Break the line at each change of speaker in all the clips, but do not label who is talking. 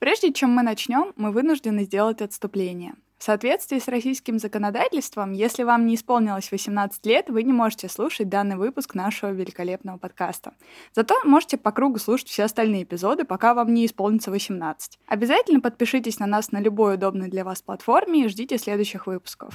Прежде чем мы начнем, мы вынуждены сделать отступление. В соответствии с российским законодательством, если вам не исполнилось 18 лет, вы не можете слушать данный выпуск нашего великолепного подкаста. Зато можете по кругу слушать все остальные эпизоды, пока вам не исполнится 18. Обязательно подпишитесь на нас на любой удобной для вас платформе и ждите следующих выпусков.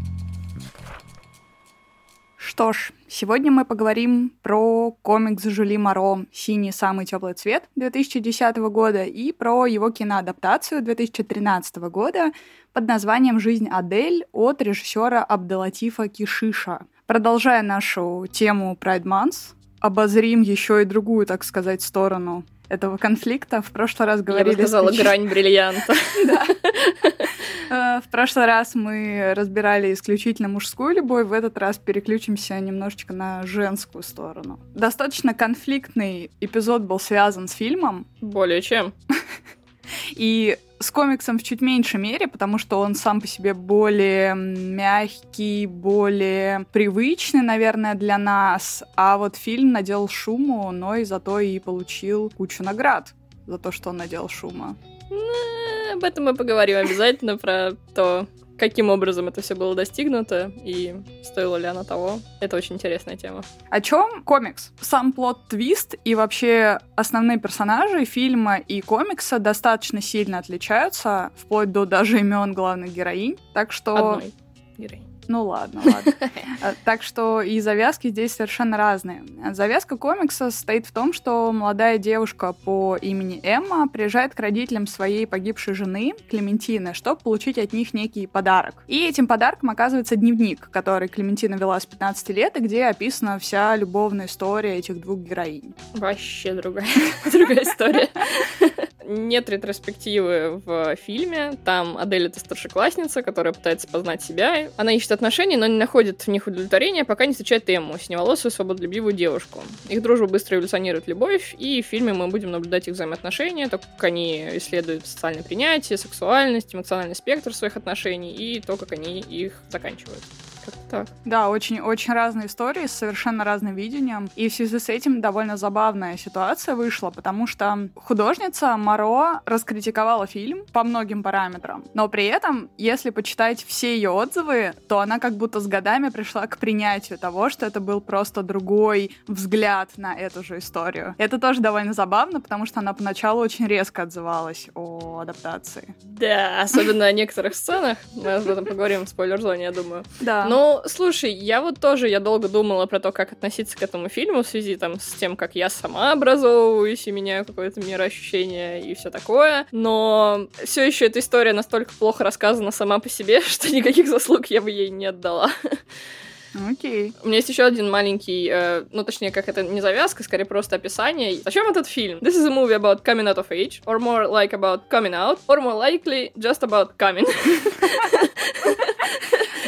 Что ж, сегодня мы поговорим про комикс Жюли Моро «Синий самый теплый цвет» 2010 года и про его киноадаптацию 2013 года под названием «Жизнь Адель» от режиссера Абдалатифа Кишиша. Продолжая нашу тему Pride Month, обозрим еще и другую, так сказать, сторону этого конфликта. В прошлый раз говорили...
Я бы сказала, грань бриллианта.
Э, в прошлый раз мы разбирали исключительно мужскую любовь, в этот раз переключимся немножечко на женскую сторону. Достаточно конфликтный эпизод был связан с фильмом.
Более чем.
И с комиксом в чуть меньшей мере, потому что он сам по себе более мягкий, более привычный, наверное, для нас. А вот фильм наделал шуму, но и зато и получил кучу наград за то, что он наделал шума.
Об этом мы поговорим обязательно, про то, каким образом это все было достигнуто и стоило ли оно того. Это очень интересная тема.
О чем комикс? Сам плод-твист и вообще основные персонажи фильма и комикса достаточно сильно отличаются, вплоть до даже имен главных героинь. Так что...
Одной героини.
Ну ладно, ладно. Э, так что и завязки здесь совершенно разные. Завязка комикса состоит в том, что молодая девушка по имени Эмма приезжает к родителям своей погибшей жены, Клементины, чтобы получить от них некий подарок. И этим подарком оказывается дневник, который Клементина вела с 15 лет, и где описана вся любовная история этих двух героинь.
Вообще другая, другая история. Нет ретроспективы в фильме. Там Адель — это старшеклассница, которая пытается познать себя. Она ищет отношений, но не находит в них удовлетворения, пока не встречает Эмму, синеволосую, свободолюбивую девушку. Их дружба быстро эволюционирует любовь, и в фильме мы будем наблюдать их взаимоотношения, так как они исследуют социальное принятие, сексуальность, эмоциональный спектр своих отношений и то, как они их заканчивают. Как так.
Да, очень-очень разные истории с совершенно разным видением. И в связи с этим довольно забавная ситуация вышла, потому что художница Маро раскритиковала фильм по многим параметрам. Но при этом, если почитать все ее отзывы, то она как будто с годами пришла к принятию того, что это был просто другой взгляд на эту же историю. Это тоже довольно забавно, потому что она поначалу очень резко отзывалась о адаптации.
Да, особенно о некоторых сценах. Мы об этом поговорим в спойлер-зоне, я думаю.
Да.
Ну, слушай, я вот тоже, я долго думала про то, как относиться к этому фильму в связи там с тем, как я сама образовываюсь и меняю какое-то мироощущение и все такое. Но все еще эта история настолько плохо рассказана сама по себе, что никаких заслуг я бы ей не отдала.
Окей.
У меня есть еще один маленький, э, ну точнее, как это не завязка, скорее просто описание. Зачем этот фильм? This is a movie about coming out of age, or more like about coming out, or more likely just about coming.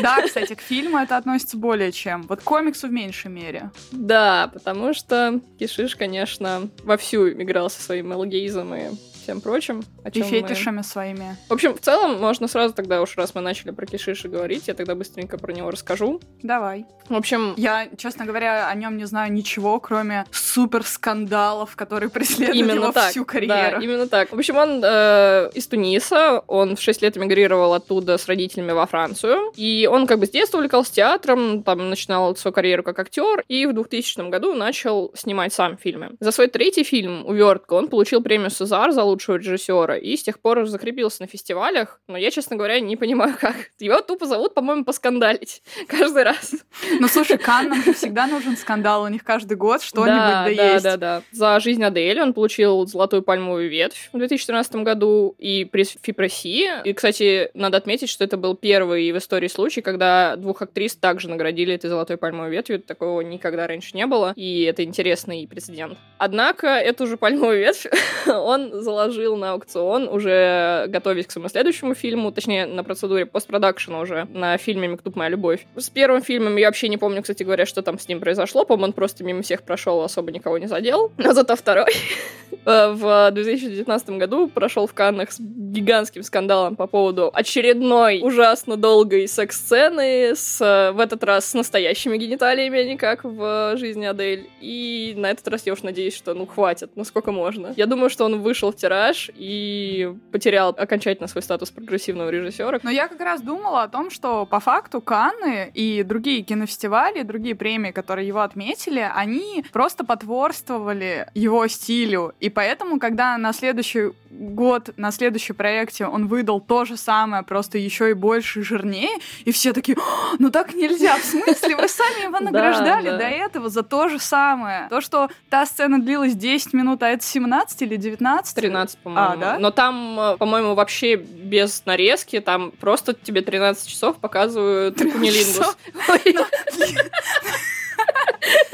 Да, кстати, к фильму это относится более чем. Вот к комиксу в меньшей мере.
Да, потому что Кишиш, конечно, вовсю играл со своим элогеизмом и всем прочим. О
и фетишами мы... своими.
В общем, в целом, можно сразу тогда уж, раз мы начали про Кишиши говорить, я тогда быстренько про него расскажу.
Давай.
В общем...
Я, честно говоря, о нем не знаю ничего, кроме супер скандалов, которые преследуют
именно
его
так,
всю карьеру.
Да, именно так. В общем, он э, из Туниса, он в 6 лет эмигрировал оттуда с родителями во Францию, и он как бы с детства увлекался театром, там начинал свою карьеру как актер, и в 2000 году начал снимать сам фильмы. За свой третий фильм «Увертка» он получил премию «Сезар» за лучшего режиссера, и с тех пор закрепился на фестивалях, но я, честно говоря, не понимаю, как. Его тупо зовут, по-моему, поскандалить каждый раз.
Ну, слушай, Каннам же всегда нужен скандал, у них каждый год что-нибудь да, да,
да
есть.
Да, да, За «Жизнь Адель» он получил «Золотую пальмовую ветвь» в 2014 году и приз Фипроси. И, кстати, надо отметить, что это был первый в истории случай, когда двух актрис также наградили этой «Золотой пальмовой ветвью». Такого никогда раньше не было, и это интересный прецедент. Однако эту же пальмовую ветвь он золотую положил на аукцион, уже готовясь к своему следующему фильму, точнее, на процедуре постпродакшена уже, на фильме «Мектуб. Моя любовь». С первым фильмом я вообще не помню, кстати говоря, что там с ним произошло. По-моему, он просто мимо всех прошел, особо никого не задел. Но зато второй э, в 2019 году прошел в Каннах с гигантским скандалом по поводу очередной ужасно долгой секс-сцены, с, в этот раз с настоящими гениталиями, а не как в жизни Адель. И на этот раз я уж надеюсь, что ну хватит, ну сколько можно. Я думаю, что он вышел в тираж и потерял окончательно свой статус прогрессивного режиссера.
Но я как раз думала о том, что по факту Канны и другие кинофестивали, другие премии, которые его отметили, они просто потворствовали его стилю. И поэтому, когда на следующий год, на следующем проекте он выдал то же самое, просто еще и больше и жирнее, и все такие, ну так нельзя, в смысле, вы сами его награждали до этого за то же самое. То, что та сцена длилась 10 минут, а это 17 или 19?
13, по-моему. А, да? Но там, э, по-моему, вообще без нарезки, там просто тебе 13 часов показывают кунилингус.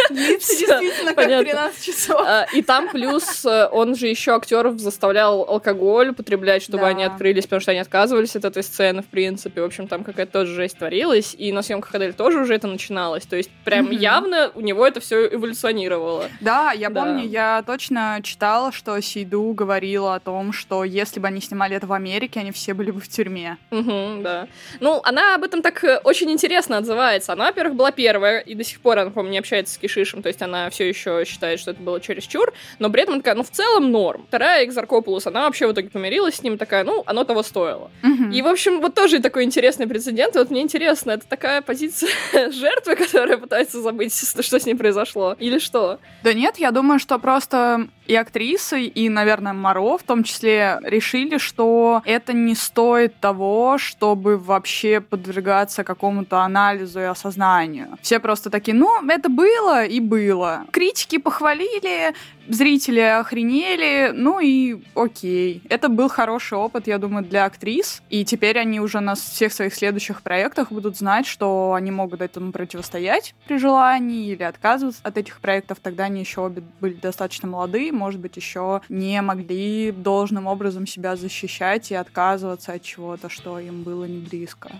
Действительно как 13 часов. А,
и там плюс э, он же еще актеров заставлял алкоголь употреблять, чтобы они открылись, потому что они отказывались от этой сцены, в принципе. В общем, там какая-то тоже жесть творилась. И на съемках Адель тоже уже это начиналось. То есть прям явно у него это все эволюционировало.
Да, я помню, я точно читала, что Сейду говорила о том, что если бы они снимали это в Америке, они все были бы в тюрьме.
Угу, да. Ну, она об этом так э, очень интересно отзывается. Она, во-первых, была первая, и до сих пор она, по-моему, не общается с Кишишем, то есть она все еще считает, что это было чересчур, но при этом такая, ну, в целом норм. Вторая, Экзаркопулус, она вообще в итоге помирилась с ним, такая, ну, оно того стоило. Угу. И, в общем, вот тоже такой интересный прецедент. Вот мне интересно, это такая позиция жертвы, которая пытается забыть, что с ней произошло, или что?
Да нет, я думаю, что просто и актрисы, и, наверное, Моро в том числе решили, что это не стоит того, чтобы вообще подвергаться какому-то анализу и осознанию. Все просто такие, ну, это было и было. Критики похвалили, зрители охренели, ну и окей. Это был хороший опыт, я думаю, для актрис, и теперь они уже на всех своих следующих проектах будут знать, что они могут этому противостоять при желании или отказываться от этих проектов. Тогда они еще обе были достаточно молодые, может быть, еще не могли должным образом себя защищать и отказываться от чего-то, что им было не близко.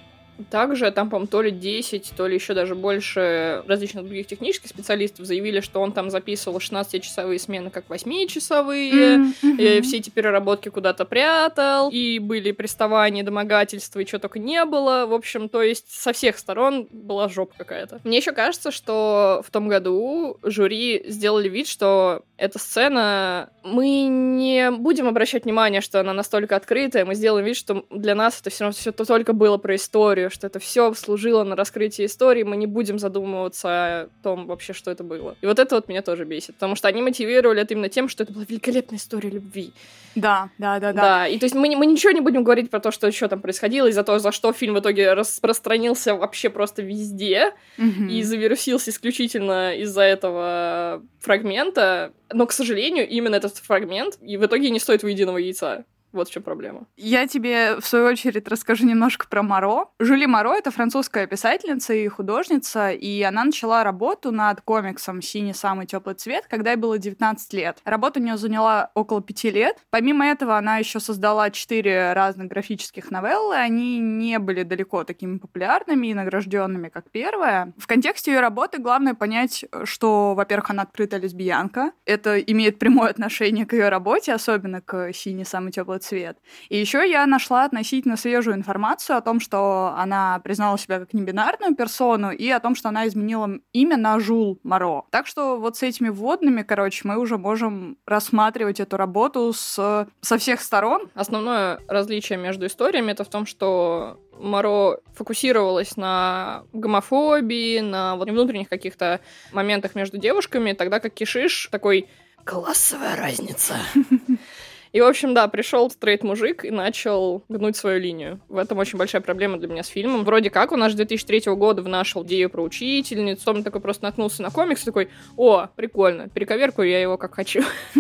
Также там, по-моему, то ли 10, то ли еще даже больше различных других технических специалистов заявили, что он там записывал 16-часовые смены как 8-часовые, mm-hmm. все эти переработки куда-то прятал, и были приставания, домогательства, и чего только не было. В общем, то есть со всех сторон была жопа какая-то. Мне еще кажется, что в том году жюри сделали вид, что эта сцена... Мы не будем обращать внимание, что она настолько открытая, мы сделаем вид, что для нас это все равно все только было про историю, что это все служило на раскрытие истории, мы не будем задумываться о том вообще, что это было. И вот это вот меня тоже бесит, потому что они мотивировали это именно тем, что это была великолепная история любви.
Да, да, да, да.
Да, и то есть мы, мы ничего не будем говорить про то, что еще там происходило, и за то, за что фильм в итоге распространился вообще просто везде mm-hmm. и завирусился исключительно из-за этого фрагмента. Но, к сожалению, именно этот фрагмент и в итоге не стоит выеденного яйца. Вот в чем проблема.
Я тебе, в свою очередь, расскажу немножко про Моро. Жюли Моро — это французская писательница и художница, и она начала работу над комиксом «Синий самый теплый цвет», когда ей было 19 лет. Работа у нее заняла около пяти лет. Помимо этого, она еще создала четыре разных графических новеллы. Они не были далеко такими популярными и награжденными, как первая. В контексте ее работы главное понять, что, во-первых, она открытая лесбиянка. Это имеет прямое отношение к ее работе, особенно к «Синий самый теплый цвет. И еще я нашла относительно свежую информацию о том, что она признала себя как небинарную персону и о том, что она изменила имя на Жул Моро. Так что вот с этими вводными, короче, мы уже можем рассматривать эту работу с, со всех сторон.
Основное различие между историями это в том, что Моро фокусировалась на гомофобии, на вот внутренних каких-то моментах между девушками, тогда как Кишиш такой классовая разница. И, в общем, да, пришел стрейт-мужик и начал гнуть свою линию. В этом очень большая проблема для меня с фильмом. Вроде как, он аж 2003 года внашел идею про учительницу, он такой просто наткнулся на комикс, такой, о, прикольно, перековеркую я его как хочу.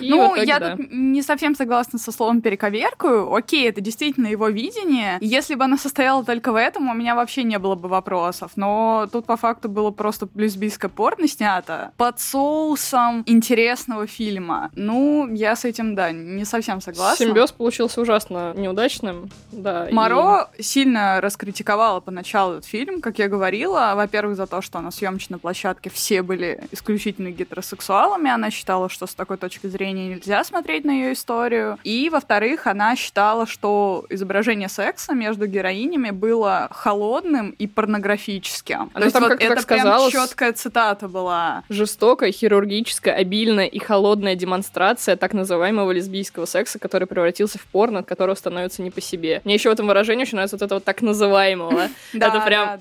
Ну, я тут не совсем согласна со словом перековеркую. Окей, это действительно его видение. Если бы она состояла только в этом, у меня вообще не было бы вопросов. Но тут по факту было просто лесбийское порно снято под соусом интересного фильма. Ну, я я с этим, да, не совсем согласна.
Симбиоз получился ужасно неудачным, да.
Маро и... сильно раскритиковала поначалу этот фильм, как я говорила. Во-первых, за то, что на съемочной площадке все были исключительно гетеросексуалами. Она считала, что с такой точки зрения нельзя смотреть на ее историю. И, во-вторых, она считала, что изображение секса между героинями было холодным и порнографическим.
Она то есть вот
это прям четкая цитата была.
Жестокая, хирургическая, обильная и холодная демонстрация так называемого лесбийского секса, который превратился в порно, от которого становится не по себе. Мне еще в этом выражении очень нравится вот это вот так называемого. Это прям,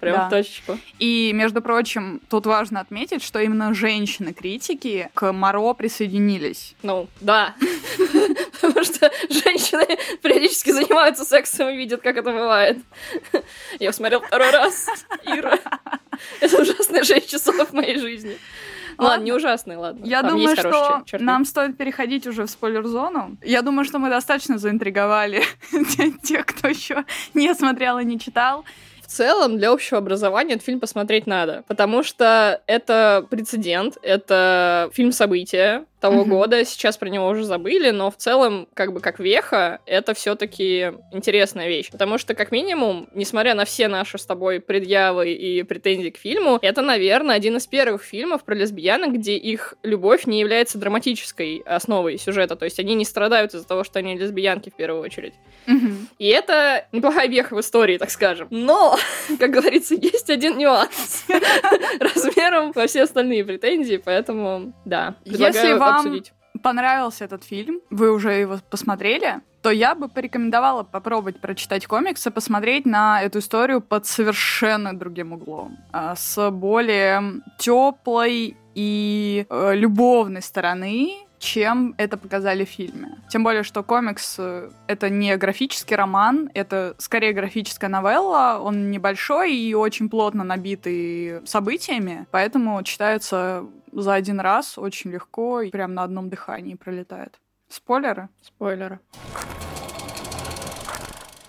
Прям да. в точку.
И, между прочим, тут важно отметить, что именно женщины-критики к Моро присоединились.
Ну, да. Потому что женщины периодически занимаются сексом и видят, как это бывает. Я смотрел второй раз. Ира. Это ужасные шесть часов в моей жизни. Ладно, не ужасный, ладно.
Я
Там
думаю, что нам стоит переходить уже в спойлер-зону. Я думаю, что мы достаточно заинтриговали тех, кто еще не смотрел и не читал
целом для общего образования этот фильм посмотреть надо, потому что это прецедент, это фильм события, того mm-hmm. года. Сейчас про него уже забыли, но в целом, как бы как веха, это все-таки интересная вещь. Потому что, как минимум, несмотря на все наши с тобой предъявы и претензии к фильму, это, наверное, один из первых фильмов про лесбиянок, где их любовь не является драматической основой сюжета. То есть они не страдают из-за того, что они лесбиянки в первую очередь.
Mm-hmm.
И это неплохая веха в истории, так скажем. Но, как говорится, есть один нюанс размером во все остальные претензии, поэтому, да,
Если вам обсудить. понравился этот фильм, вы уже его посмотрели, то я бы порекомендовала попробовать прочитать комиксы, посмотреть на эту историю под совершенно другим углом, а, с более теплой и э, любовной стороны, чем это показали в фильме. Тем более, что комикс э, — это не графический роман, это скорее графическая новелла, он небольшой и очень плотно набитый событиями, поэтому читается за один раз очень легко и прям на одном дыхании пролетает. Спойлеры?
Спойлеры.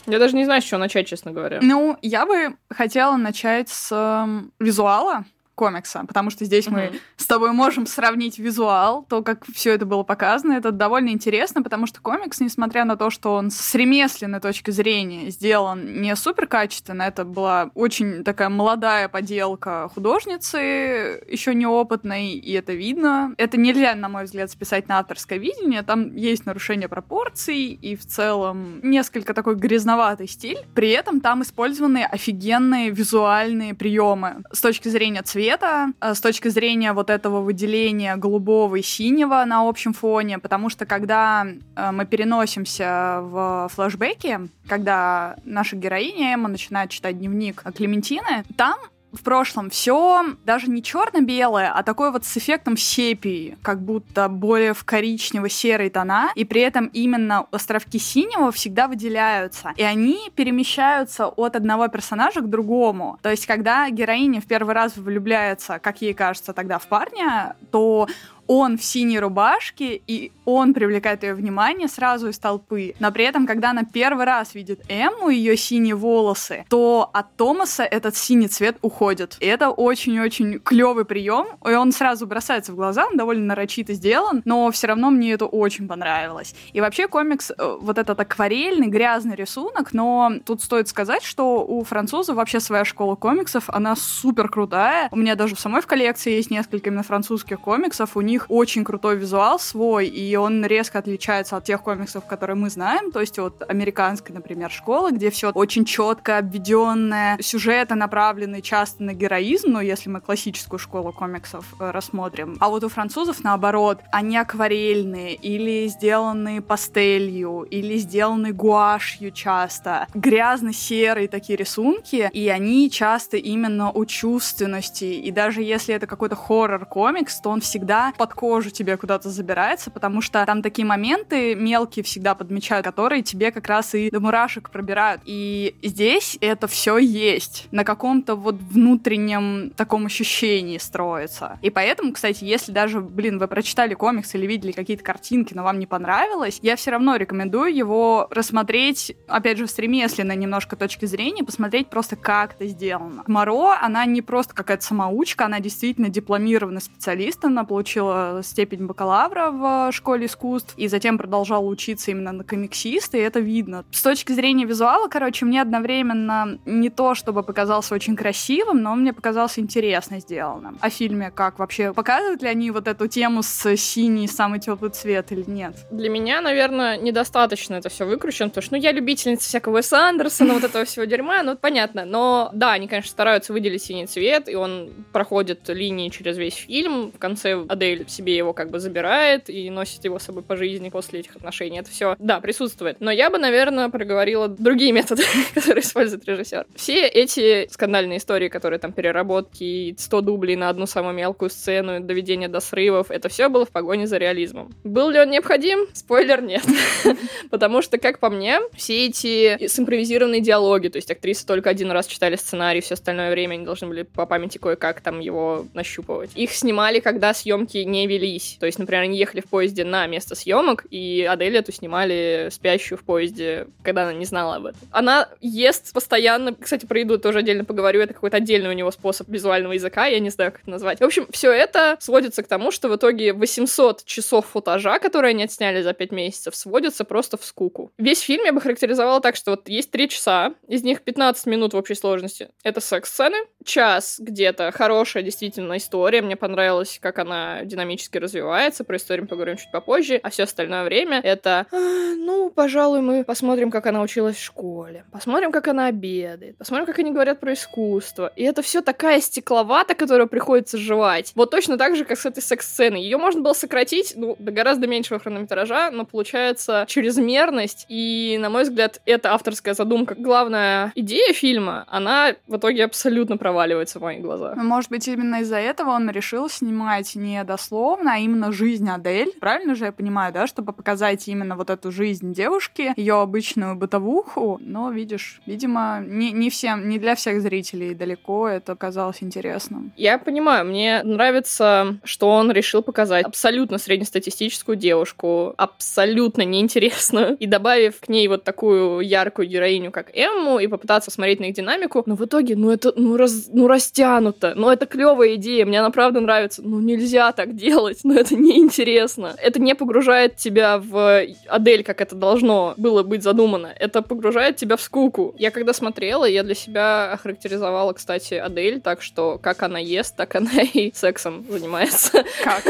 Я даже не знаю, с чего начать, честно говоря.
Ну, я бы хотела начать с э, визуала, комикса, потому что здесь mm-hmm. мы с тобой можем сравнить визуал, то, как все это было показано. Это довольно интересно, потому что комикс, несмотря на то, что он с ремесленной точки зрения сделан не супер качественно, это была очень такая молодая поделка художницы, еще неопытной, и это видно. Это нельзя, на мой взгляд, списать на авторское видение. Там есть нарушение пропорций, и в целом несколько такой грязноватый стиль. При этом там использованы офигенные визуальные приемы с точки зрения цвета, цвета э, с точки зрения вот этого выделения голубого и синего на общем фоне, потому что когда э, мы переносимся в флэшбеки, когда наша героиня Эмма начинает читать дневник Клементины, там в прошлом все даже не черно-белое, а такое вот с эффектом сепии, как будто более в коричнево-серые тона, и при этом именно островки синего всегда выделяются, и они перемещаются от одного персонажа к другому. То есть, когда героиня в первый раз влюбляется, как ей кажется тогда в парня, то он в синей рубашке, и он привлекает ее внимание сразу из толпы. Но при этом, когда она первый раз видит Эмму, ее синие волосы, то от Томаса этот синий цвет уходит. И это очень-очень клевый прием, и он сразу бросается в глаза, он довольно нарочито сделан, но все равно мне это очень понравилось. И вообще комикс, э, вот этот акварельный, грязный рисунок, но тут стоит сказать, что у французов вообще своя школа комиксов, она супер крутая. У меня даже в самой в коллекции есть несколько именно французских комиксов, у них них очень крутой визуал свой, и он резко отличается от тех комиксов, которые мы знаем, то есть от американской, например, школы, где все очень четко обведенное, сюжеты направлены часто на героизм, ну, если мы классическую школу комиксов э, рассмотрим. А вот у французов, наоборот, они акварельные, или сделаны пастелью, или сделаны гуашью часто. Грязно-серые такие рисунки, и они часто именно о чувственности, и даже если это какой-то хоррор-комикс, то он всегда под кожу тебе куда-то забирается, потому что там такие моменты мелкие всегда подмечают, которые тебе как раз и до мурашек пробирают. И здесь это все есть. На каком-то вот внутреннем таком ощущении строится. И поэтому, кстати, если даже, блин, вы прочитали комикс или видели какие-то картинки, но вам не понравилось, я все равно рекомендую его рассмотреть, опять же, в стремесленной немножко точки зрения, посмотреть просто, как это сделано. Моро, она не просто какая-то самоучка, она действительно дипломированный специалист, она получила получил степень бакалавра в школе искусств и затем продолжал учиться именно на комиксиста, и это видно. С точки зрения визуала, короче, мне одновременно не то, чтобы показался очень красивым, но он мне показался интересно сделанным. О фильме как вообще? Показывают ли они вот эту тему с синий самый теплый цвет или нет?
Для меня, наверное, недостаточно это все выкручено, потому что, ну, я любительница всякого Уэса Андерсона, вот этого всего дерьма, ну, понятно. Но, да, они, конечно, стараются выделить синий цвет, и он проходит линии через весь фильм. В конце Адель себе его как бы забирает и носит его с собой по жизни после этих отношений. Это все, да, присутствует. Но я бы, наверное, проговорила другие методы, которые использует режиссер. Все эти скандальные истории, которые там переработки, 100 дублей на одну самую мелкую сцену, доведение до срывов, это все было в погоне за реализмом. Был ли он необходим? Спойлер, нет. Потому что, как по мне, все эти симпровизированные диалоги, то есть актрисы только один раз читали сценарий, все остальное время они должны были по памяти кое-как там его нащупывать. Их снимали, когда съемки не велись. То есть, например, они ехали в поезде на место съемок, и Адель эту снимали спящую в поезде, когда она не знала об этом. Она ест постоянно, кстати, про еду тоже отдельно поговорю, это какой-то отдельный у него способ визуального языка, я не знаю, как это назвать. В общем, все это сводится к тому, что в итоге 800 часов футажа, которые они отсняли за 5 месяцев, сводятся просто в скуку. Весь фильм я бы характеризовала так, что вот есть 3 часа, из них 15 минут в общей сложности. Это секс-сцены, час где-то хорошая действительно история, мне понравилось, как она динамически развивается, про историю мы поговорим чуть попозже, а все остальное время это, «А, ну, пожалуй, мы посмотрим, как она училась в школе, посмотрим, как она обедает, посмотрим, как они говорят про искусство. И это все такая стекловата, которую приходится жевать. Вот точно так же, как с этой секс-сценой. Ее можно было сократить, ну, до гораздо меньшего хронометража, но получается чрезмерность, и, на мой взгляд, это авторская задумка. Главная идея фильма, она в итоге абсолютно проваливается в мои глаза.
Может быть, именно из-за этого он решил снимать не дословно, а именно жизнь Адель. Правильно же я понимаю, да, чтобы показать именно вот эту жизнь девушки, ее обычную бытовуху, но, видишь, видимо, не, не всем, не для всех зрителей далеко это казалось интересным.
Я понимаю, мне нравится, что он решил показать абсолютно среднестатистическую девушку, абсолютно неинтересную, и добавив к ней вот такую яркую героиню, как Эмму, и попытаться смотреть на их динамику, но в итоге, ну это, ну, раз, ну растянуто, ну это клевая идея, мне она правда нравится, ну нельзя так делать, ну это неинтересно. Это не погружает тебя в Адель, как это должно было быть задумано. Это погружает тебя в скуку. Я когда смотрела, я для себя охарактеризовала, кстати, Адель, так что как она ест, так она и сексом занимается.
Как?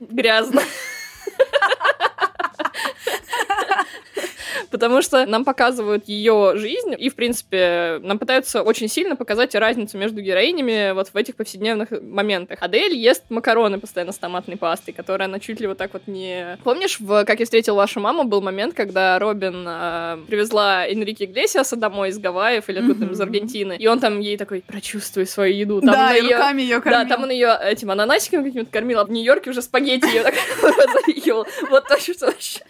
Грязно. потому что нам показывают ее жизнь, и, в принципе, нам пытаются очень сильно показать разницу между героинями вот в этих повседневных моментах. Адель ест макароны постоянно с томатной пастой, которая она чуть ли вот так вот не... Помнишь, в «Как я встретил вашу маму» был момент, когда Робин э, привезла Энрике Иглесиаса домой из Гавайев или откуда-то mm-hmm. из Аргентины, и он там ей такой, прочувствуй свою еду. Там
да, и ее... руками ее кормил.
Да, там он ее этим ананасиком каким-то кормил, а в Нью-Йорке уже спагетти ее так. Вот точно вообще.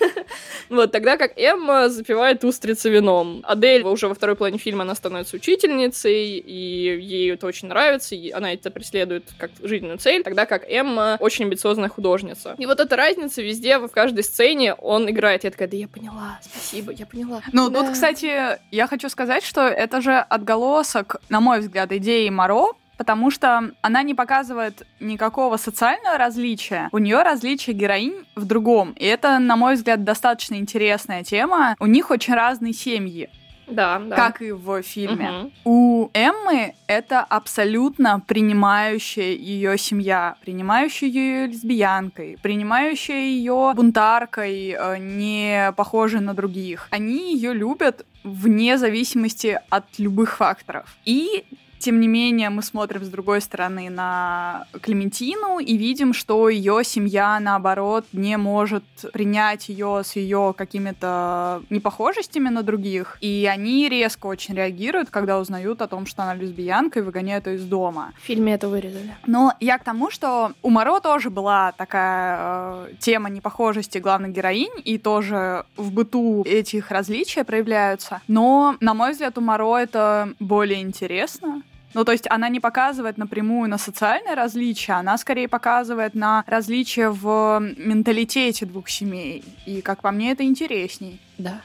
Вот, тогда как Эмма запивает устрицы вином. Адель уже во второй половине фильма она становится учительницей, и ей это очень нравится, и она это преследует как жизненную цель, тогда как Эмма очень амбициозная художница. И вот эта разница везде, в каждой сцене он играет. Я такая, да я поняла, спасибо, я поняла.
Ну,
да.
тут, кстати, я хочу сказать, что это же отголосок, на мой взгляд, идеи Моро, потому что она не показывает никакого социального различия. У нее различие героинь в другом. И это, на мой взгляд, достаточно интересная тема. У них очень разные семьи.
Да, да.
Как и в фильме. Угу. У Эммы это абсолютно принимающая ее семья, принимающая ее лесбиянкой, принимающая ее бунтаркой, э, не похожей на других. Они ее любят вне зависимости от любых факторов. И тем не менее, мы смотрим с другой стороны на Клементину и видим, что ее семья, наоборот, не может принять ее с ее какими-то непохожестями на других. И они резко очень реагируют, когда узнают о том, что она лесбиянка, и выгоняют ее из дома.
В фильме это вырезали.
Но я к тому, что у Моро тоже была такая э, тема непохожести главных героинь, и тоже в быту этих различия проявляются. Но, на мой взгляд, у Моро это более интересно, ну, то есть она не показывает напрямую на социальное различие, она скорее показывает на различие в менталитете двух семей. И, как по мне, это интересней.
Да.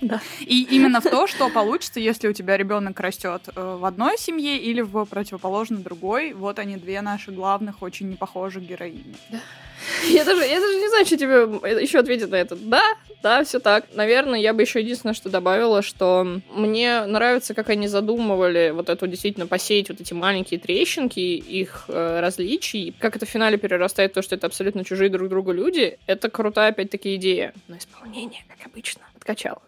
Да.
И именно в то, что получится, если у тебя ребенок растет э, в одной семье или в противоположной другой. Вот они две наши главных, очень непохожих героини.
Да. Я даже, я даже не знаю, что тебе еще ответить на это. Да, да, все так. Наверное, я бы еще единственное, что добавила, что мне нравится, как они задумывали вот эту действительно посеять вот эти маленькие трещинки, их э, различий. Как это в финале перерастает в то, что это абсолютно чужие друг другу люди. Это крутая, опять-таки, идея. Но исполнение, как обычно, откачало.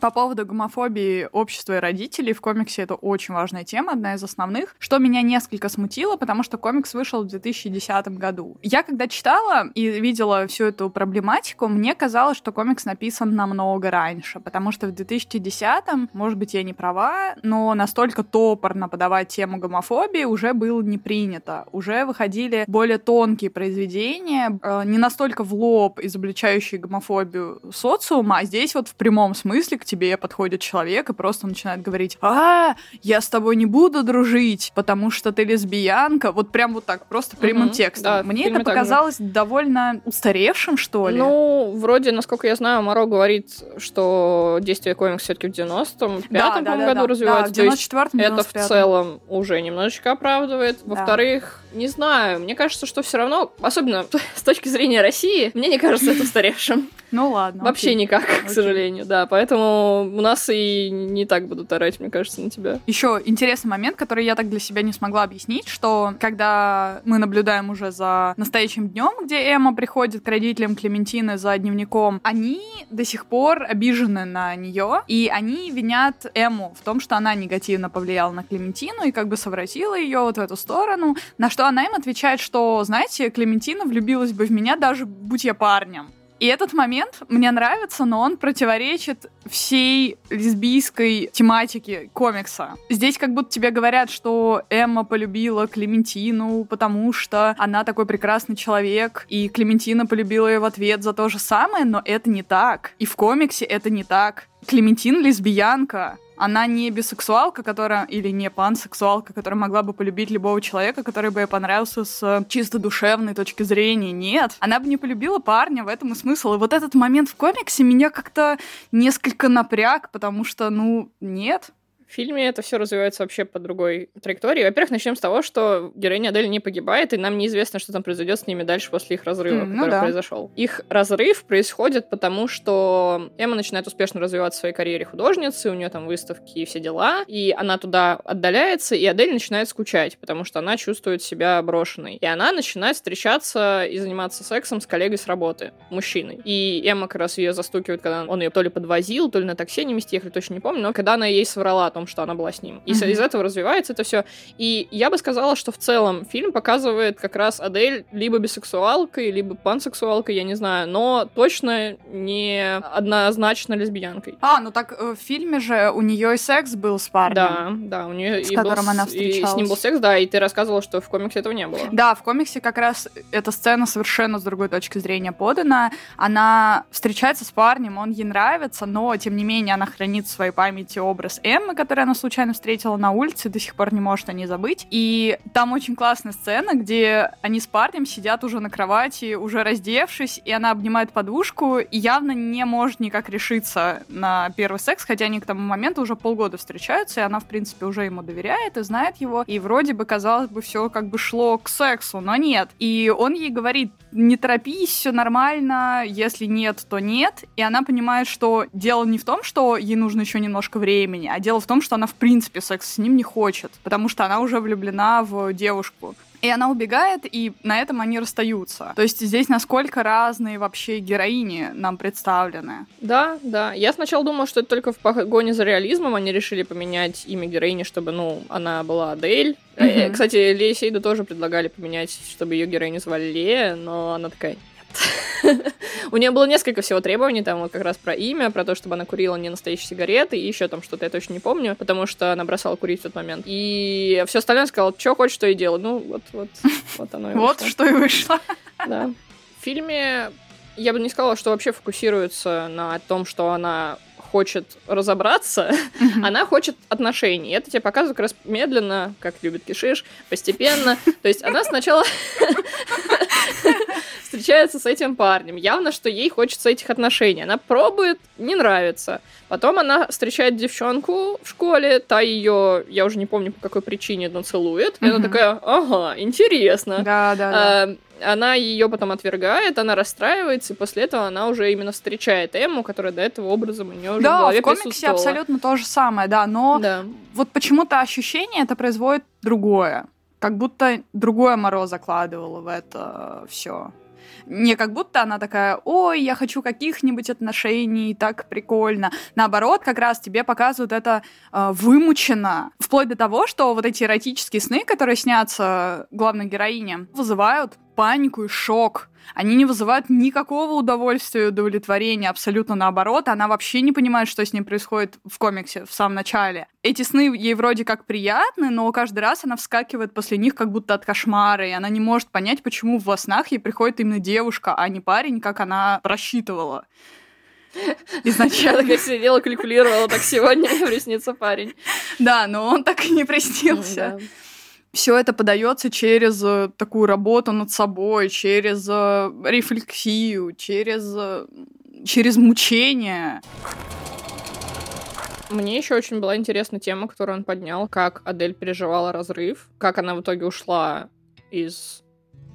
По поводу гомофобии общества и родителей в комиксе это очень важная тема, одна из основных, что меня несколько смутило, потому что комикс вышел в 2010 году. Я когда читала и видела всю эту проблематику, мне казалось, что комикс написан намного раньше, потому что в 2010, может быть, я не права, но настолько топорно подавать тему гомофобии уже было не принято. Уже выходили более тонкие произведения, э, не настолько в лоб изобличающие гомофобию социума, а здесь вот в прямом смысле тебе подходит человек и просто начинает говорить, а, я с тобой не буду дружить, потому что ты лесбиянка. Вот прям вот так, просто прямым угу, текстом. Да, Мне это показалось же. довольно устаревшим, что ли.
Ну, вроде, насколько я знаю, Маро говорит, что действие комикса все-таки в 90-м, в пятом, да, да, году да, развивается. Да, в 94-м, Это в целом уже немножечко оправдывает. Да. Во-вторых, не знаю, мне кажется, что все равно, особенно с точки зрения России, мне не кажется это устаревшим.
Ну ладно.
Вообще никак, к сожалению, да. Поэтому у нас и не так будут орать, мне кажется, на тебя.
Еще интересный момент, который я так для себя не смогла объяснить, что когда мы наблюдаем уже за настоящим днем, где Эмма приходит к родителям Клементины за дневником, они до сих пор обижены на нее, и они винят Эмму в том, что она негативно повлияла на Клементину и как бы совратила ее вот в эту сторону, на что она им отвечает, что, знаете, Клементина влюбилась бы в меня даже будь я парнем. И этот момент мне нравится, но он противоречит всей лесбийской тематике комикса. Здесь как будто тебе говорят, что Эмма полюбила Клементину, потому что она такой прекрасный человек, и Клементина полюбила ее в ответ за то же самое, но это не так. И в комиксе это не так. Клементин лесбиянка она не бисексуалка, которая, или не пансексуалка, которая могла бы полюбить любого человека, который бы ей понравился с чисто душевной точки зрения. Нет. Она бы не полюбила парня, в этом и смысл. И вот этот момент в комиксе меня как-то несколько напряг, потому что, ну, нет.
В фильме это все развивается вообще по другой траектории. Во-первых, начнем с того, что героиня Адель не погибает, и нам неизвестно, что там произойдет с ними дальше после их разрыва, mm, который ну да. произошел. Их разрыв происходит потому, что Эмма начинает успешно развиваться в своей карьере художницы, у нее там выставки и все дела, и она туда отдаляется, и Адель начинает скучать, потому что она чувствует себя брошенной. И она начинает встречаться и заниматься сексом с коллегой с работы, мужчиной. И Эмма как раз ее застукивает, когда он ее то ли подвозил, то ли на такси они вместе ехали, точно не помню, но когда она ей соврала том, что она была с ним. И mm-hmm. из этого развивается это все. И я бы сказала, что в целом фильм показывает как раз Адель либо бисексуалкой, либо пансексуалкой, я не знаю, но точно не однозначно лесбиянкой.
А, ну так э, в фильме же у нее и секс был с парнем.
Да, да, у нее
с и которым был, она встречалась.
И с ним был секс, да, и ты рассказывала, что в комиксе этого не было.
Да, в комиксе как раз эта сцена совершенно с другой точки зрения подана. Она встречается с парнем, он ей нравится, но тем не менее она хранит в своей памяти образ Эммы, который она случайно встретила на улице, до сих пор не может о ней забыть. И там очень классная сцена, где они с парнем сидят уже на кровати, уже раздевшись, и она обнимает подушку и явно не может никак решиться на первый секс, хотя они к тому моменту уже полгода встречаются, и она, в принципе, уже ему доверяет и знает его, и вроде бы, казалось бы, все как бы шло к сексу, но нет. И он ей говорит, не торопись, все нормально, если нет, то нет. И она понимает, что дело не в том, что ей нужно еще немножко времени, а дело в том, что она в принципе секс с ним не хочет, потому что она уже влюблена в девушку. И она убегает, и на этом они расстаются. То есть здесь насколько разные вообще героини нам представлены.
Да, да. Я сначала думала, что это только в погоне за реализмом они решили поменять имя героини, чтобы, ну, она была Адель. Mm-hmm. Кстати, Лея Сейду тоже предлагали поменять, чтобы ее героиню звали Лея, но она такая, У нее было несколько всего требований, там вот как раз про имя, про то, чтобы она курила не настоящие сигареты, и еще там что-то я точно не помню, потому что она бросала курить в тот момент. И все остальное сказала, что хочешь, что и делай. Ну, вот, вот, вот оно и
Вот что и вышло.
Да. В фильме я бы не сказала, что вообще фокусируется на том, что она хочет разобраться, она хочет отношений. Это тебе показывает как раз медленно, как любит Кишиш, постепенно. То есть она сначала встречается с этим парнем. Явно, что ей хочется этих отношений. Она пробует, не нравится. Потом она встречает девчонку в школе, та ее, я уже не помню по какой причине, но целует. И она такая, ага, интересно.
Да, да, да.
А, она ее потом отвергает, она расстраивается, и после этого она уже именно встречает Эмму, которая до этого образом у нее уже
да,
в голове
в комиксе абсолютно то же самое, да, но
Да.
вот почему-то ощущение это производит другое. Как будто другое Моро закладывало в это все. Не как будто она такая, ой, я хочу каких-нибудь отношений, так прикольно. Наоборот, как раз тебе показывают это э, вымученно. Вплоть до того, что вот эти эротические сны, которые снятся главной героине, вызывают панику и шок. Они не вызывают никакого удовольствия и удовлетворения, абсолютно наоборот. Она вообще не понимает, что с ним происходит в комиксе в самом начале. Эти сны ей вроде как приятны, но каждый раз она вскакивает после них как будто от кошмара, и она не может понять, почему во снах ей приходит именно девушка, а не парень, как она просчитывала.
Я
Изначально.
такая сидела, калькулировала, так сегодня приснится парень.
Да, но он так и не приснился.
Да.
Все это подается через э, такую работу над собой, через э, рефлексию, через, э, через мучение.
Мне еще очень была интересна тема, которую он поднял, как Адель переживала разрыв, как она в итоге ушла из,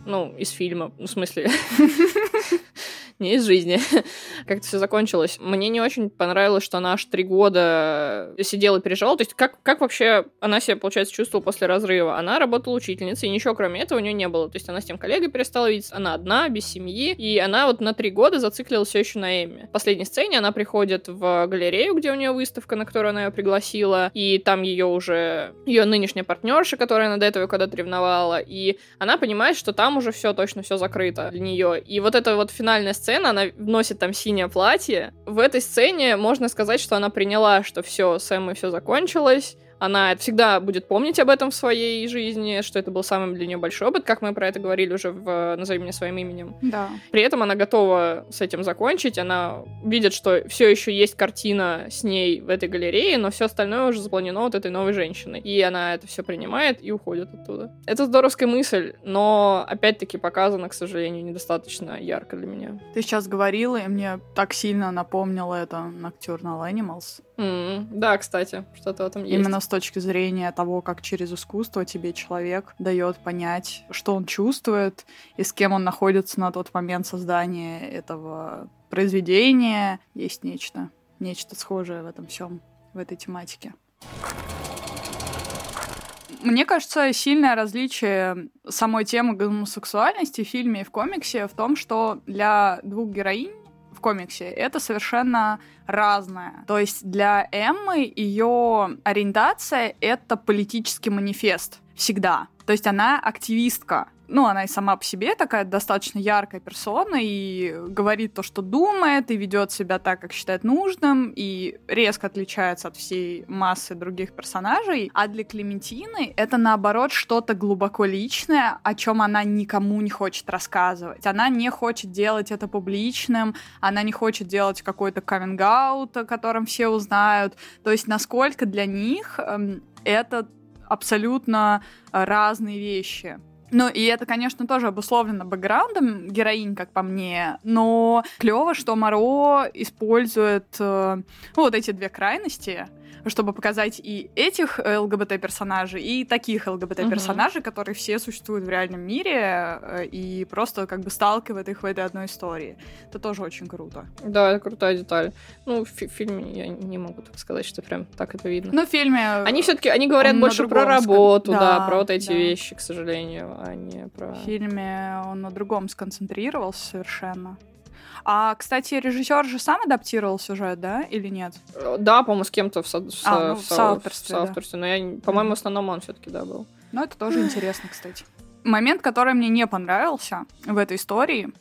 ну, из фильма, ну, в смысле, не из жизни. как это все закончилось. Мне не очень понравилось, что она аж три года сидела и переживала. То есть как, как вообще она себя, получается, чувствовала после разрыва? Она работала учительницей, и ничего кроме этого у нее не было. То есть она с тем коллегой перестала видеться, она одна, без семьи, и она вот на три года зациклилась все еще на Эмме. В последней сцене она приходит в галерею, где у нее выставка, на которую она ее пригласила, и там ее уже ее нынешняя партнерша, которая она до этого когда-то ревновала, и она понимает, что там уже все точно все закрыто для нее. И вот эта вот финальная сцена, она носит там синее платье. В этой сцене можно сказать, что она приняла, что все, с Эммой все закончилось. Она всегда будет помнить об этом в своей жизни, что это был самый для нее большой опыт, как мы про это говорили уже в «Назови меня своим именем».
Да.
При этом она готова с этим закончить, она видит, что все еще есть картина с ней в этой галерее, но все остальное уже запланено вот этой новой женщиной. И она это все принимает и уходит оттуда. Это здоровская мысль, но опять-таки показано, к сожалению, недостаточно ярко для меня.
Ты сейчас говорила, и мне так сильно напомнило это Nocturnal Animals.
М, Да, кстати, что-то в этом есть.
Именно с точки зрения того, как через искусство тебе человек дает понять, что он чувствует и с кем он находится на тот момент создания этого произведения. Есть нечто, нечто схожее в этом всем, в этой тематике. Мне кажется, сильное различие самой темы гомосексуальности в фильме и в комиксе в том, что для двух героинь комиксе это совершенно разное. То есть для Эммы ее ориентация — это политический манифест. Всегда. То есть она активистка. Ну, она и сама по себе такая достаточно яркая персона и говорит то, что думает, и ведет себя так, как считает нужным, и резко отличается от всей массы других персонажей. А для Клементины это, наоборот, что-то глубоко личное, о чем она никому не хочет рассказывать. Она не хочет делать это публичным, она не хочет делать какой-то каминг-аут, о котором все узнают. То есть насколько для них эм, это абсолютно э, разные вещи. Ну, и это, конечно, тоже обусловлено бэкграундом героинь, как по мне, но клево, что Моро использует э, ну, вот эти две крайности, чтобы показать и этих ЛГБТ-персонажей, и таких ЛГБТ-персонажей, которые все существуют в реальном мире, э, и просто как бы сталкивает их в этой одной истории. Это тоже очень круто.
Да, это крутая деталь. Ну, в фи- фильме я не могу так сказать, что прям так это видно.
Ну, в фильме...
Они все-таки, они говорят больше про работу, да,
Да,
про вот эти
да.
вещи, к сожалению, а не про...
В фильме он на другом сконцентрировался совершенно. А, кстати, режиссер же сам адаптировал сюжет, да, или нет?
Э, Да, по-моему, с кем-то в, со-
А,
со-
ну,
в
в
со-
соавторстве,
в
да.
соавторстве, но я, по-моему, в основном он все-таки, да, был.
Ну, это тоже интересно, кстати. Момент, который мне не понравился в этой истории,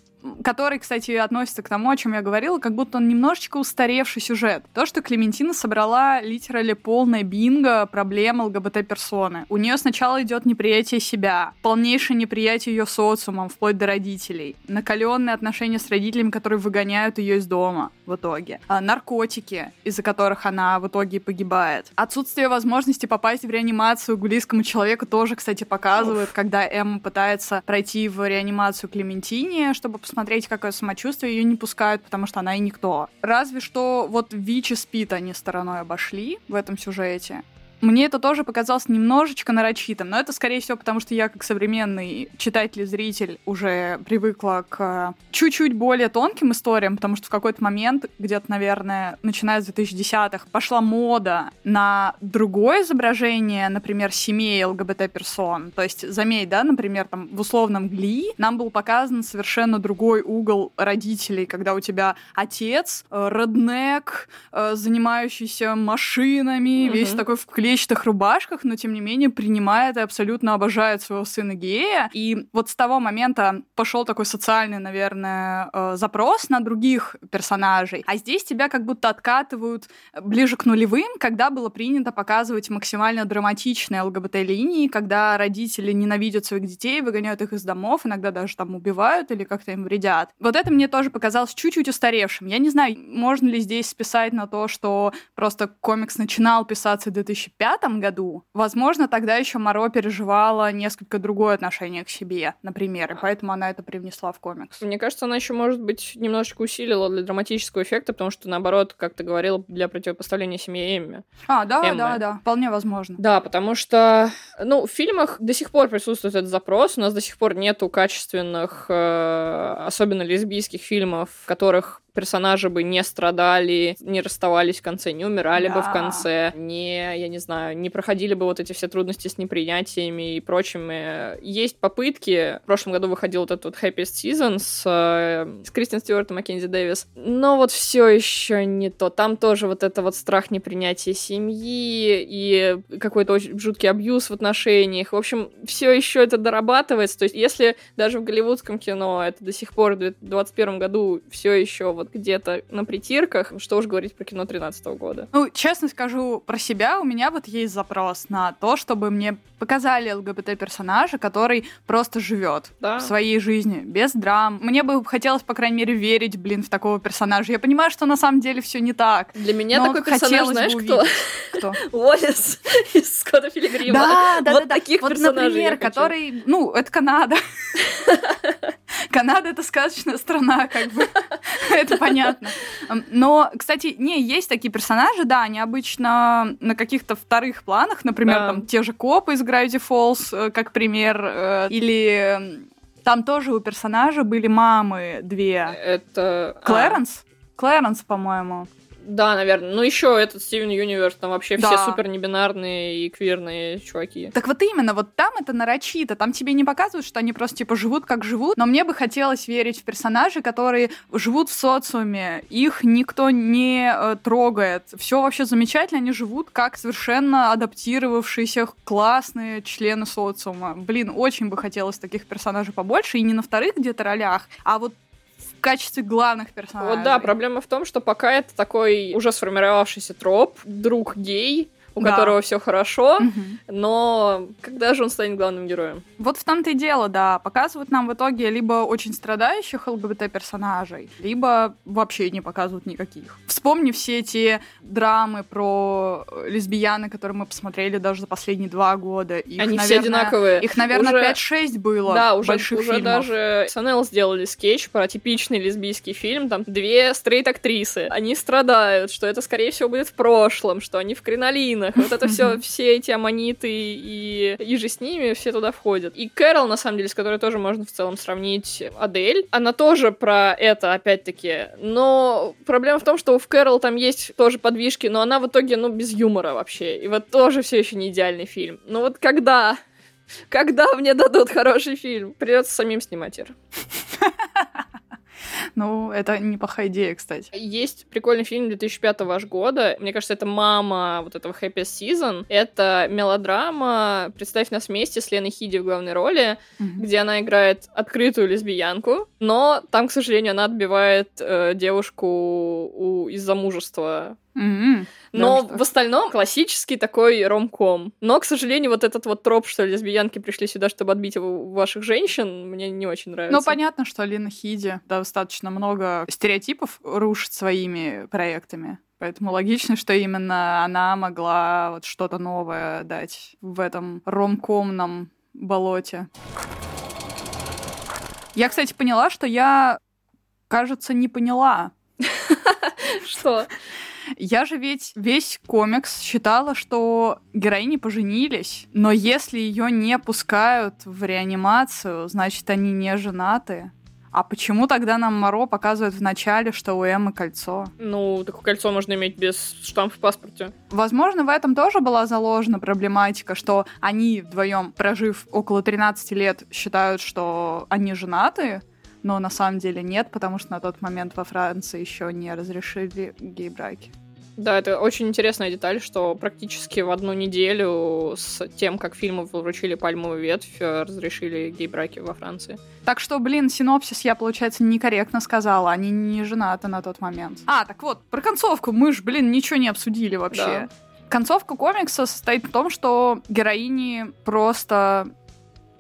который, кстати, относится к тому, о чем я говорила, как будто он немножечко устаревший сюжет. То, что Клементина собрала литерали полное бинго проблем ЛГБТ-персоны. У нее сначала идет неприятие себя, полнейшее неприятие ее социумом, вплоть до родителей, накаленные отношения с родителями, которые выгоняют ее из дома в итоге, а, наркотики, из-за которых она в итоге и погибает, отсутствие возможности попасть в реанимацию гулийскому человеку тоже, кстати, показывает, когда Эмма пытается пройти в реанимацию Клементине, чтобы посмотреть, какое самочувствие, ее не пускают, потому что она и никто. Разве что вот Вичи спит они стороной обошли в этом сюжете. Мне это тоже показалось немножечко нарочитым, но это, скорее всего, потому что я, как современный читатель и зритель, уже привыкла к чуть-чуть более тонким историям, потому что в какой-то момент, где-то, наверное, начиная с 2010-х, пошла мода на другое изображение, например, семей ЛГБТ-персон. То есть, заметь, да, например, там в условном Гли нам был показан совершенно другой угол родителей, когда у тебя отец, э, роднек, э, занимающийся машинами, mm-hmm. весь такой в клей клетчатых рубашках, но тем не менее принимает и абсолютно обожает своего сына гея. И вот с того момента пошел такой социальный, наверное, э, запрос на других персонажей. А здесь тебя как будто откатывают ближе к нулевым, когда было принято показывать максимально драматичные ЛГБТ-линии, когда родители ненавидят своих детей, выгоняют их из домов, иногда даже там убивают или как-то им вредят. Вот это мне тоже показалось чуть-чуть устаревшим. Я не знаю, можно ли здесь списать на то, что просто комикс начинал писаться в 2005 2005 году, возможно, тогда еще Моро переживала несколько другое отношение к себе, например, и поэтому она это привнесла в комикс.
Мне кажется, она еще, может быть, немножечко усилила для драматического эффекта, потому что, наоборот, как ты говорила, для противопоставления семье Эмми.
А, да, Эммы. да, да, вполне возможно.
Да, потому что, ну, в фильмах до сих пор присутствует этот запрос, у нас до сих пор нету качественных, э, особенно лесбийских фильмов, в которых персонажи бы не страдали, не расставались в конце, не умирали да. бы в конце, не, я не знаю, не проходили бы вот эти все трудности с непринятиями и прочими. Есть попытки. В прошлом году выходил вот этот вот Happiest Season с, э, с Кристин Стюарт и Маккензи Дэвис. Но вот все еще не то. Там тоже вот это вот страх непринятия семьи и какой-то очень жуткий абьюз в отношениях. В общем, все еще это дорабатывается. То есть, если даже в голливудском кино это до сих пор в 2021 году все еще вот где-то на притирках. Что уж говорить про кино 13 года.
Ну, честно скажу про себя, у меня вот есть запрос на то, чтобы мне показали ЛГБТ-персонажа, который просто живет да. в своей жизни, без драм. Мне бы хотелось, по крайней мере, верить, блин, в такого персонажа. Я понимаю, что на самом деле все не так.
Для меня такой персонаж, знаешь, кто?
Кто?
Уоллес из Скотта Филигрима.
Да, да,
вот
да.
таких
вот,
персонажей
например, который, ну, это Канада. Канада — это сказочная страна, как бы. это понятно. Но, кстати, не, есть такие персонажи, да, они обычно на каких-то вторых планах, например, да. там те же копы из Gravity Falls, э, как пример, э, или там тоже у персонажа были мамы две.
Это...
Клэренс? А. Клэренс, по-моему.
Да, наверное. Ну, еще этот Стивен Юниверс, там вообще да. все супер небинарные и квирные чуваки.
Так вот именно, вот там это нарочито. Там тебе не показывают, что они просто типа живут как живут. Но мне бы хотелось верить в персонажей, которые живут в социуме. Их никто не э, трогает. Все вообще замечательно, они живут как совершенно адаптировавшиеся классные члены социума. Блин, очень бы хотелось таких персонажей побольше. И не на вторых где-то ролях, а вот качестве главных персонажей.
Вот да, проблема в том, что пока это такой уже сформировавшийся троп, друг гей, у да. которого все хорошо, угу. но когда же он станет главным героем?
Вот в том-то и дело, да. Показывают нам в итоге либо очень страдающих ЛГБТ-персонажей, либо вообще не показывают никаких. Вспомни все эти драмы про лесбияны, которые мы посмотрели даже за последние два года.
Их, Они наверное, все одинаковые.
Их, наверное, уже... 5-6 было
Да, уже,
больших
уже
фильмов.
даже СНЛ сделали скетч про типичный лесбийский фильм. Там две стрейт-актрисы. Они страдают, что это, скорее всего, будет в прошлом, что они в кринолинах, Джонах. Вот это все, все эти аммониты и, и же с ними все туда входят. И Кэрол, на самом деле, с которой тоже можно в целом сравнить Адель, она тоже про это, опять-таки. Но проблема в том, что в Кэрол там есть тоже подвижки, но она в итоге, ну, без юмора вообще. И вот тоже все еще не идеальный фильм. Но вот когда когда мне дадут хороший фильм? Придется самим снимать это.
Ну, это неплохая идея, кстати.
Есть прикольный фильм 2005 аж года. Мне кажется, это мама вот этого Happy Season. Это мелодрама «Представь нас вместе» с Леной Хиди в главной роли, mm-hmm. где она играет открытую лесбиянку, но там, к сожалению, она отбивает э, девушку у... из-за мужества
Mm-hmm.
Но да, в остальном классический такой ромком. Но, к сожалению, вот этот вот троп, что лесбиянки пришли сюда, чтобы отбить у ваших женщин, мне не очень нравится.
Ну, понятно, что Лина Хиди достаточно много стереотипов рушит своими проектами. Поэтому логично, что именно она могла вот что-то новое дать в этом ромкомном болоте. Я, кстати, поняла, что я кажется, не поняла.
Что?
Я же ведь весь комикс считала, что героини поженились, но если ее не пускают в реанимацию, значит, они не женаты. А почему тогда нам Моро показывает в начале, что у Эммы кольцо?
Ну, такое кольцо можно иметь без штампа в паспорте.
Возможно, в этом тоже была заложена проблематика, что они вдвоем, прожив около 13 лет, считают, что они женаты, но на самом деле нет, потому что на тот момент во Франции еще не разрешили гей-браки.
Да, это очень интересная деталь, что практически в одну неделю с тем, как фильму вручили пальмовую ветвь, э, разрешили гей-браки во Франции.
Так что, блин, синопсис я, получается, некорректно сказала. Они не женаты на тот момент. А, так вот, про концовку мы ж, блин, ничего не обсудили вообще. Да. Концовка комикса состоит в том, что героини просто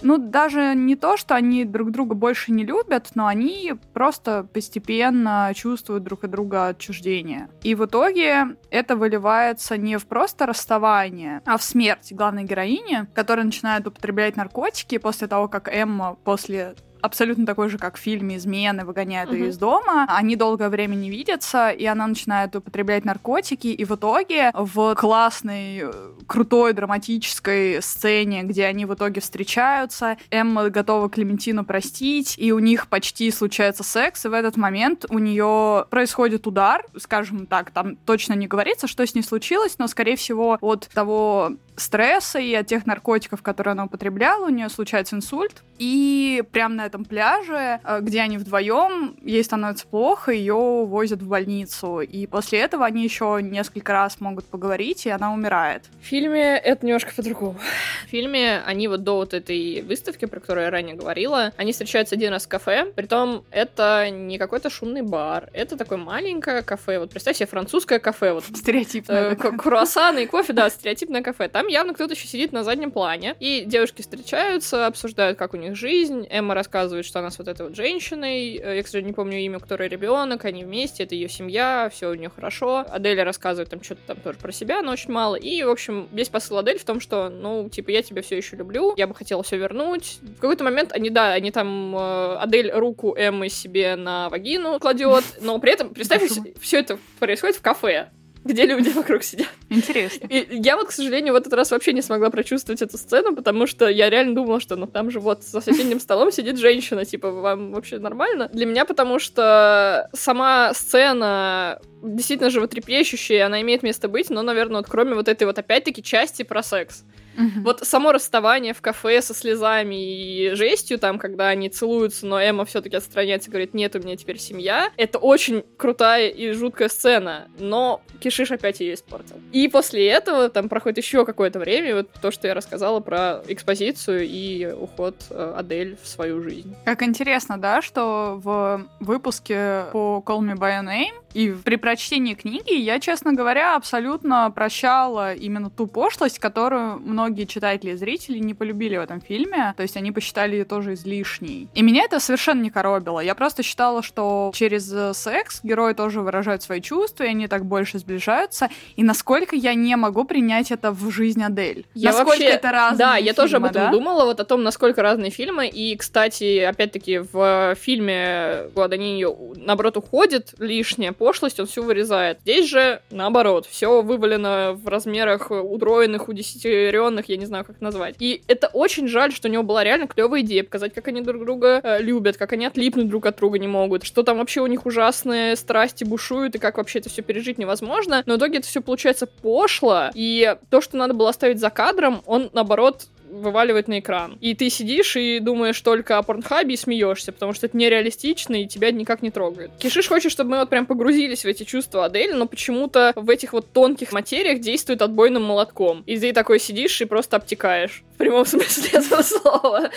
ну, даже не то, что они друг друга больше не любят, но они просто постепенно чувствуют друг от друга отчуждение. И в итоге это выливается не в просто расставание, а в смерть главной героини, которая начинает употреблять наркотики после того, как Эмма после абсолютно такой же, как в фильме «Измены», выгоняет ее из дома. Они долгое время не видятся, и она начинает употреблять наркотики, и в итоге в классной, крутой, драматической сцене, где они в итоге встречаются, Эмма готова Клементину простить, и у них почти случается секс, и в этот момент у нее происходит удар, скажем так, там точно не говорится, что с ней случилось, но, скорее всего, от того стресса и от тех наркотиков, которые она употребляла, у нее случается инсульт. И прямо на этом пляже, э, где они вдвоем, ей становится плохо, ее возят в больницу. И после этого они еще несколько раз могут поговорить, и она умирает.
В фильме это немножко по-другому. В фильме они вот до вот этой выставки, про которую я ранее говорила, они встречаются один раз в кафе, притом это не какой-то шумный бар, это такое маленькое кафе. Вот представь себе французское кафе. Вот,
Стереотипное. Э,
круассаны и кофе, да, стереотипное кафе. Там явно кто-то еще сидит на заднем плане. И девушки встречаются, обсуждают, как у них жизнь. Эмма рассказывает, что она с вот этой вот женщиной. Э, я, кстати, не помню имя, у которой ребенок, они вместе, это ее семья, все у нее хорошо. Аделя рассказывает там что-то там тоже про себя, но очень мало. И, в общем, весь посыл Адель в том, что, ну, типа, я тебя все еще люблю, я бы хотела все вернуть. В какой-то момент они, да, они там, э, Адель руку Эммы себе на вагину кладет, но при этом, представь, все это происходит в кафе где люди вокруг сидят.
Интересно.
И я вот, к сожалению, в этот раз вообще не смогла прочувствовать эту сцену, потому что я реально думала, что ну там же вот за соседним столом сидит женщина, типа, вам вообще нормально? Для меня потому что сама сцена действительно животрепещущая, она имеет место быть, но, наверное, вот кроме вот этой вот опять-таки части про секс. Угу. Вот само расставание в кафе со слезами и жестью, там, когда они целуются, но Эмма все-таки отстраняется и говорит, нет, у меня теперь семья, это очень крутая и жуткая сцена, но Кишиш опять ее испортил. И после этого там проходит еще какое-то время, вот то, что я рассказала про экспозицию и уход э, Адель в свою жизнь.
Как интересно, да, что в выпуске по Call Me By Your Name и при прочтении книги я, честно говоря, абсолютно прощала именно ту пошлость, которую многие читатели и зрители не полюбили в этом фильме. То есть они посчитали ее тоже излишней. И меня это совершенно не коробило. Я просто считала, что через э, секс герои тоже выражают свои чувства, и они так больше сближаются. И насколько я не могу принять это в жизнь Адель.
Я насколько вообще... это разные Да, я фильмы, тоже об этом да? думала, вот о том, насколько разные фильмы. И, кстати, опять-таки, в фильме Гладониньо, наоборот, уходит лишнее пошлость, он всю вырезает. Здесь же наоборот, все вывалено в размерах удвоенных, удесятеренных, я не знаю, как назвать. И это очень жаль, что у него была реально клевая идея показать, как они друг друга э, любят, как они отлипнуть друг от друга не могут, что там вообще у них ужасные страсти бушуют, и как вообще это все пережить невозможно. Но в итоге это все получается пошло, и то, что надо было оставить за кадром, он, наоборот, вываливает на экран. И ты сидишь и думаешь только о порнхабе и смеешься, потому что это нереалистично и тебя никак не трогает. Кишиш хочет, чтобы мы вот прям погрузились в эти чувства Адель, но почему-то в этих вот тонких материях действует отбойным молотком. И ты такой сидишь и просто обтекаешь. В прямом смысле этого слова.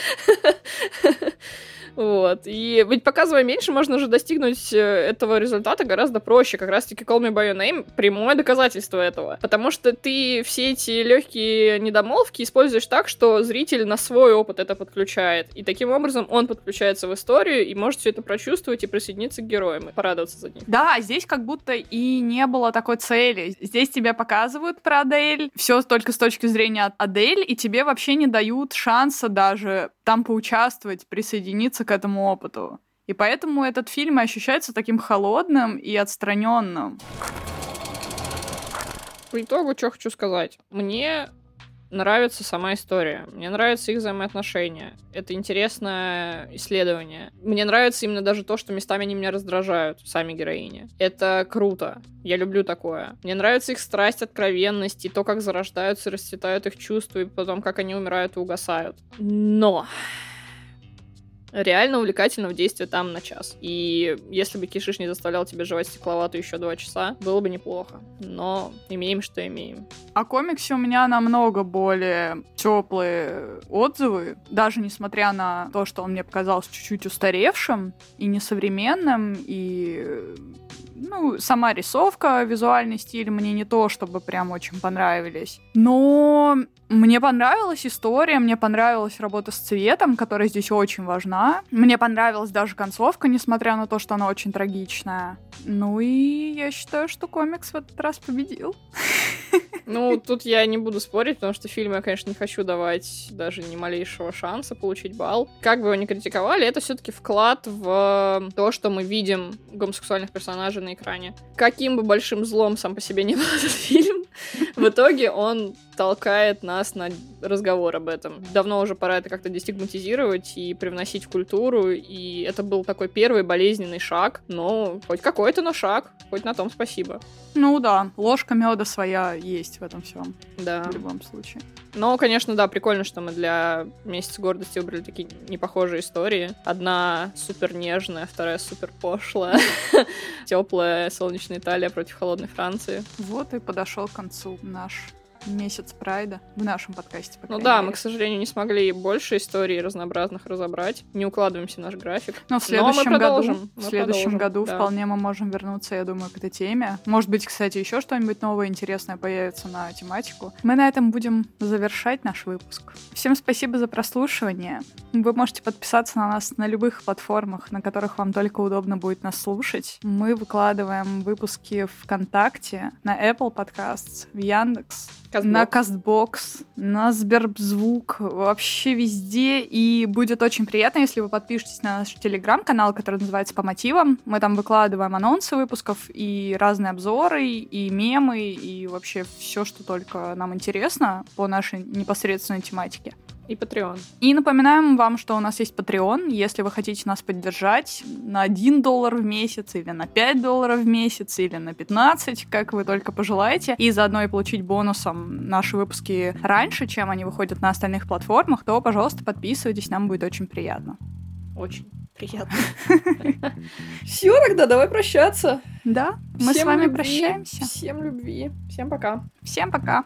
Вот. И ведь показывая меньше, можно же достигнуть э, этого результата гораздо проще. Как раз-таки Call Me By Your Name — прямое доказательство этого. Потому что ты все эти легкие недомолвки используешь так, что зритель на свой опыт это подключает. И таким образом он подключается в историю и может все это прочувствовать и присоединиться к героям, и порадоваться за них.
Да, здесь как будто и не было такой цели. Здесь тебя показывают про Адель, все только с точки зрения Адель, и тебе вообще не дают шанса даже там поучаствовать, присоединиться к этому опыту. И поэтому этот фильм ощущается таким холодным и отстраненным.
По итогу, что хочу сказать. Мне нравится сама история. Мне нравятся их взаимоотношения. Это интересное исследование. Мне нравится именно даже то, что местами они меня раздражают, сами героини. Это круто. Я люблю такое. Мне нравится их страсть, откровенность и то, как зарождаются и расцветают их чувства, и потом, как они умирают и угасают. Но реально увлекательного действия там на час. И если бы Кишиш не заставлял тебя жевать стекловату еще два часа, было бы неплохо. Но имеем, что имеем.
О комиксе у меня намного более теплые отзывы, даже несмотря на то, что он мне показался чуть-чуть устаревшим и несовременным, и ну, сама рисовка, визуальный стиль мне не то, чтобы прям очень понравились. Но мне понравилась история, мне понравилась работа с цветом, которая здесь очень важна. Мне понравилась даже концовка, несмотря на то, что она очень трагичная. Ну и я считаю, что комикс в этот раз победил.
Ну, тут я не буду спорить, потому что фильму я, конечно, не хочу давать даже ни малейшего шанса получить балл. Как бы его ни критиковали, это все-таки вклад в то, что мы видим гомосексуальных персонажей на экране. Каким бы большим злом сам по себе не был этот фильм, в итоге он толкает нас на разговор об этом. Давно уже пора это как-то дестигматизировать и привносить в культуру, и это был такой первый болезненный шаг, но хоть какой-то, но шаг, хоть на том спасибо.
Ну да, ложка меда своя есть в этом всем.
Да.
В любом случае.
Но, конечно, да, прикольно, что мы для месяца гордости выбрали такие непохожие истории. Одна супер нежная, вторая супер пошлая. Теплая солнечная Италия против холодной Франции.
Вот и подошел к концу наш месяц прайда в нашем подкасте.
ну да, мере. мы, к сожалению, не смогли больше историй разнообразных разобрать. Не укладываемся в наш график.
Но в следующем Но году, в следующем продолжим, году да. вполне мы можем вернуться, я думаю, к этой теме. Может быть, кстати, еще что-нибудь новое интересное появится на тематику. Мы на этом будем завершать наш выпуск. Всем спасибо за прослушивание. Вы можете подписаться на нас на любых платформах, на которых вам только удобно будет нас слушать. Мы выкладываем выпуски ВКонтакте, на Apple Podcasts, в Яндекс, Castbox. на Кастбокс, на Сберзвук, вообще везде. И будет очень приятно, если вы подпишетесь на наш телеграм-канал, который называется «По мотивам». Мы там выкладываем анонсы выпусков и разные обзоры, и мемы, и вообще все, что только нам интересно по нашей непосредственной тематике.
И Patreon.
И напоминаем вам, что у нас есть Patreon. Если вы хотите нас поддержать на 1 доллар в месяц, или на 5 долларов в месяц, или на 15, как вы только пожелаете, и заодно и получить бонусом наши выпуски раньше, чем они выходят на остальных платформах, то, пожалуйста, подписывайтесь, нам будет очень приятно.
Очень Приятно. Все, тогда давай прощаться.
Да, мы с вами прощаемся.
Всем любви. Всем пока.
Всем пока.